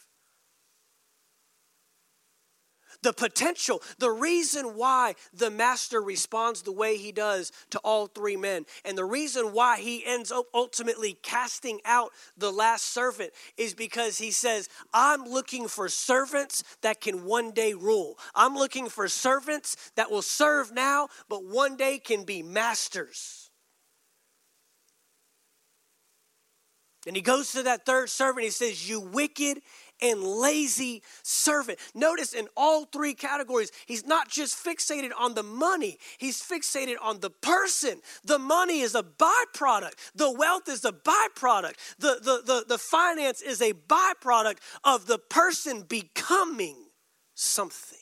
B: the potential, the reason why the master responds the way he does to all three men, and the reason why he ends up ultimately casting out the last servant is because he says, I'm looking for servants that can one day rule. I'm looking for servants that will serve now, but one day can be masters. And he goes to that third servant, he says, You wicked and lazy servant. Notice in all three categories, he's not just fixated on the money, he's fixated on the person. The money is a byproduct, the wealth is a byproduct, the, the, the, the finance is a byproduct of the person becoming something.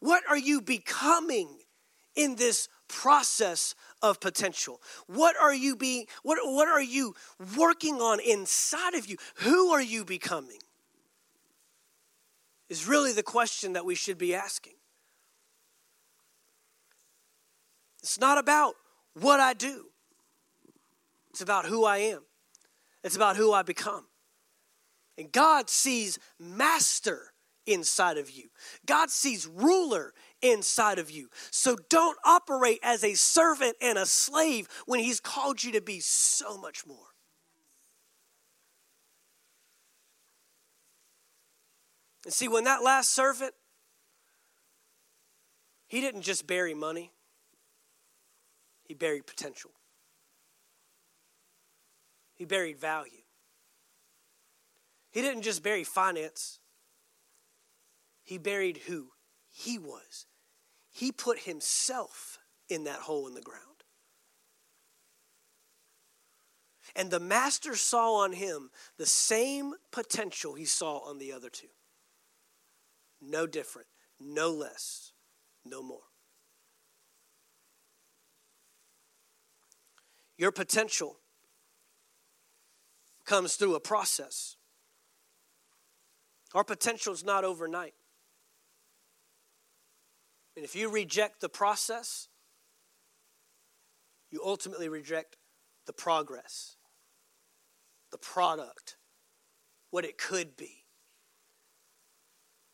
B: What are you becoming in this process of potential? What are you being what what are you working on inside of you? Who are you becoming? Is really the question that we should be asking. It's not about what I do. It's about who I am. It's about who I become. And God sees master inside of you. God sees ruler inside of you. So don't operate as a servant and a slave when He's called you to be so much more. And see, when that last servant, he didn't just bury money, he buried potential, he buried value. He didn't just bury finance, he buried who he was. He put himself in that hole in the ground. And the master saw on him the same potential he saw on the other two. No different, no less, no more. Your potential comes through a process. Our potential is not overnight. And if you reject the process, you ultimately reject the progress, the product, what it could be.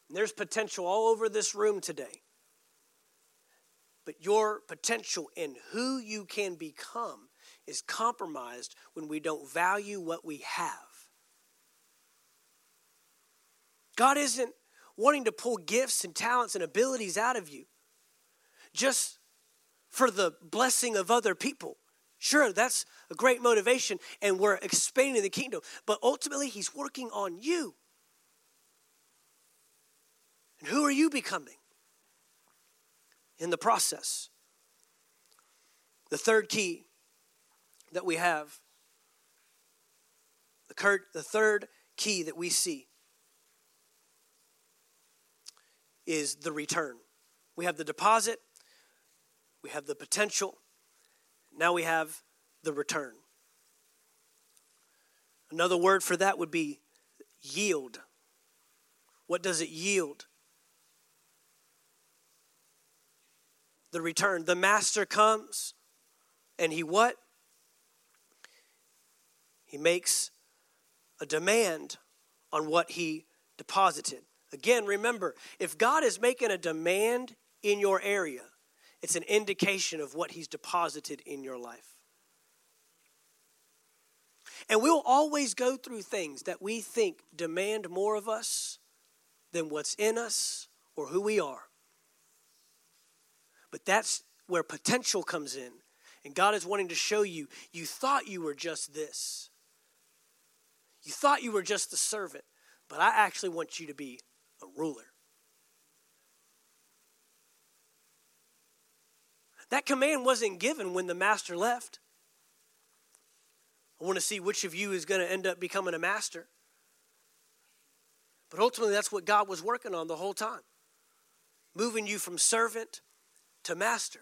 B: And there's potential all over this room today. But your potential in who you can become is compromised when we don't value what we have. God isn't wanting to pull gifts and talents and abilities out of you just for the blessing of other people. Sure, that's a great motivation, and we're expanding the kingdom, but ultimately, He's working on you. And who are you becoming in the process? The third key that we have, the third key that we see is the return. We have the deposit, we have the potential, now we have the return. Another word for that would be yield. What does it yield? The return. The master comes and he what? He makes a demand on what he deposited. Again, remember, if God is making a demand in your area, it's an indication of what He's deposited in your life. And we'll always go through things that we think demand more of us than what's in us or who we are. But that's where potential comes in. And God is wanting to show you, you thought you were just this. You thought you were just the servant, but I actually want you to be ruler. That command wasn't given when the master left. I want to see which of you is going to end up becoming a master. But ultimately, that's what God was working on the whole time moving you from servant to master.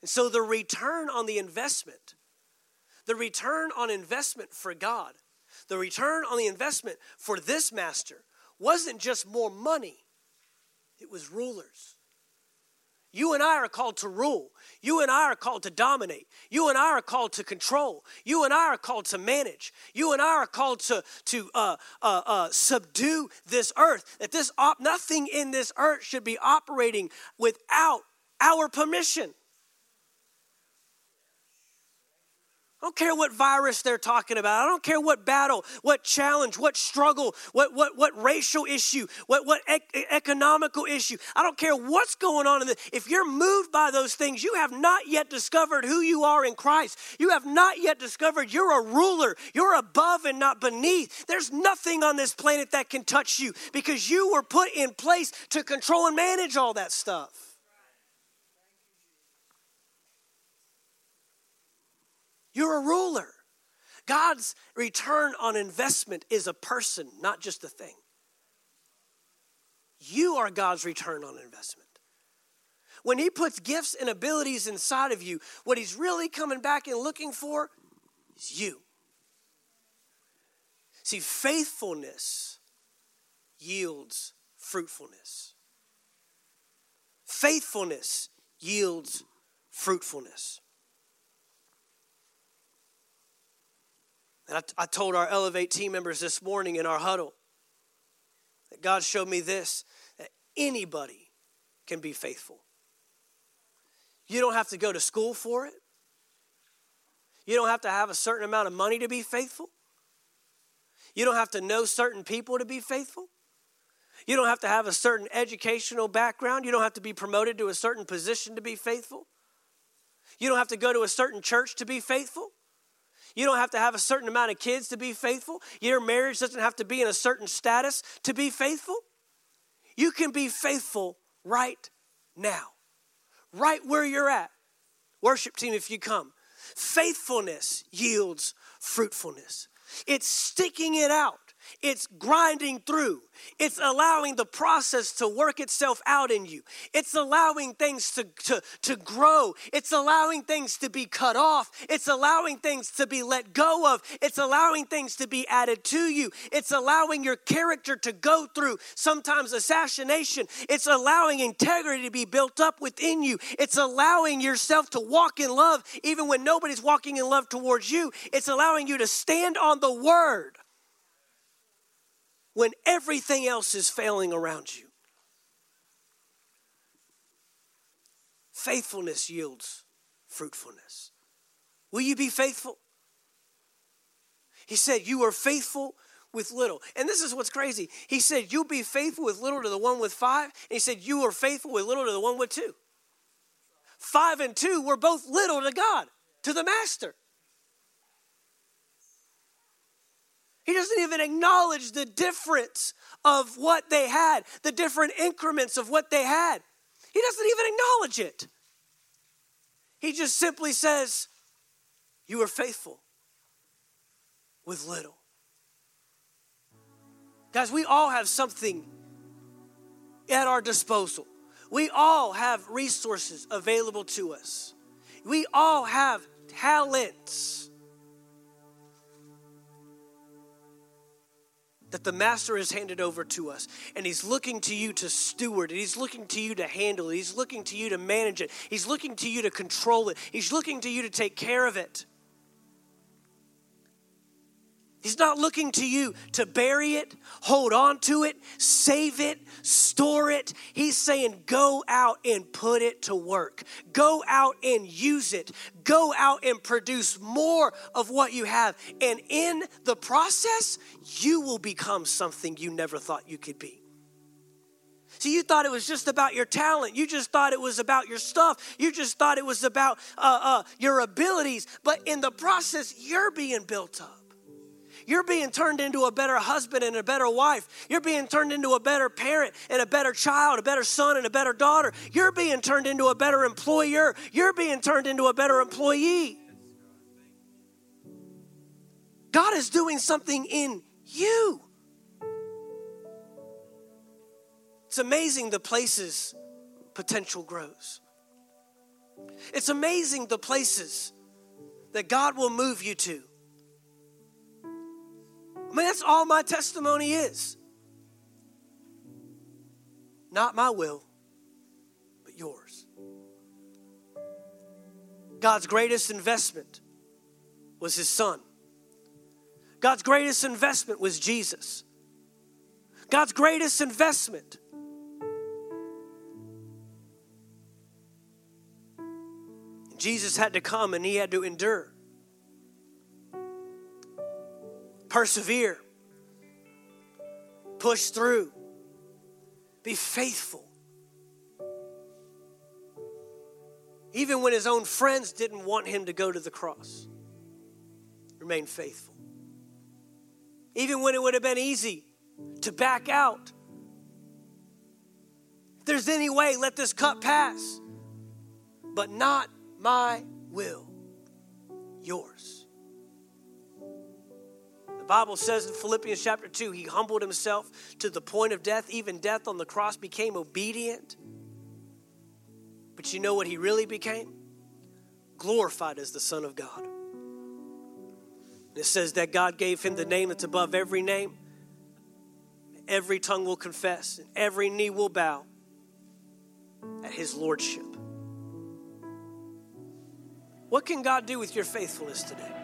B: And so the return on the investment, the return on investment for God, the return on the investment for this master wasn't just more money, it was rulers. You and I are called to rule. You and I are called to dominate. You and I are called to control. You and I are called to manage. You and I are called to, to uh, uh, uh, subdue this earth. That this op- nothing in this earth should be operating without our permission. I don't care what virus they're talking about. I don't care what battle, what challenge, what struggle, what, what, what racial issue, what, what ec- economical issue. I don't care what's going on. In the, if you're moved by those things, you have not yet discovered who you are in Christ. You have not yet discovered you're a ruler. You're above and not beneath. There's nothing on this planet that can touch you because you were put in place to control and manage all that stuff. You're a ruler. God's return on investment is a person, not just a thing. You are God's return on investment. When He puts gifts and abilities inside of you, what He's really coming back and looking for is you. See, faithfulness yields fruitfulness. Faithfulness yields fruitfulness. And I, I told our Elevate team members this morning in our huddle that God showed me this that anybody can be faithful. You don't have to go to school for it. You don't have to have a certain amount of money to be faithful. You don't have to know certain people to be faithful. You don't have to have a certain educational background. You don't have to be promoted to a certain position to be faithful. You don't have to go to a certain church to be faithful. You don't have to have a certain amount of kids to be faithful. Your marriage doesn't have to be in a certain status to be faithful. You can be faithful right now, right where you're at. Worship team, if you come. Faithfulness yields fruitfulness. It's sticking it out. It's grinding through. It's allowing the process to work itself out in you. It's allowing things to, to, to grow. It's allowing things to be cut off. It's allowing things to be let go of. It's allowing things to be added to you. It's allowing your character to go through sometimes assassination. It's allowing integrity to be built up within you. It's allowing yourself to walk in love even when nobody's walking in love towards you. It's allowing you to stand on the word when everything else is failing around you. Faithfulness yields fruitfulness. Will you be faithful? He said, You are faithful with little. And this is what's crazy. He said, You'll be faithful with little to the one with five. And he said, You are faithful with little to the one with two. Five and two were both little to God, to the master. He doesn't even acknowledge the difference of what they had, the different increments of what they had. He doesn't even acknowledge it. He just simply says, You were faithful with little. Guys, we all have something at our disposal. We all have resources available to us. We all have talents. That the master has handed over to us. And he's looking to you to steward it. He's looking to you to handle it. He's looking to you to manage it. He's looking to you to control it. He's looking to you to take care of it. He's not looking to you to bury it, hold on to it, save it, store it. He's saying, go out and put it to work. Go out and use it. Go out and produce more of what you have. And in the process, you will become something you never thought you could be. See, you thought it was just about your talent. You just thought it was about your stuff. You just thought it was about uh, uh, your abilities. But in the process, you're being built up. You're being turned into a better husband and a better wife. You're being turned into a better parent and a better child, a better son and a better daughter. You're being turned into a better employer. You're being turned into a better employee. God is doing something in you. It's amazing the places potential grows. It's amazing the places that God will move you to. I mean, that's all my testimony is. Not my will, but yours. God's greatest investment was his son. God's greatest investment was Jesus. God's greatest investment Jesus had to come and he had to endure Persevere. Push through. Be faithful. Even when his own friends didn't want him to go to the cross, remain faithful. Even when it would have been easy to back out. If there's any way, let this cup pass, but not my will, yours. The Bible says in Philippians chapter 2, he humbled himself to the point of death, even death on the cross became obedient. But you know what he really became? Glorified as the Son of God. It says that God gave him the name that's above every name. Every tongue will confess, and every knee will bow at his lordship. What can God do with your faithfulness today?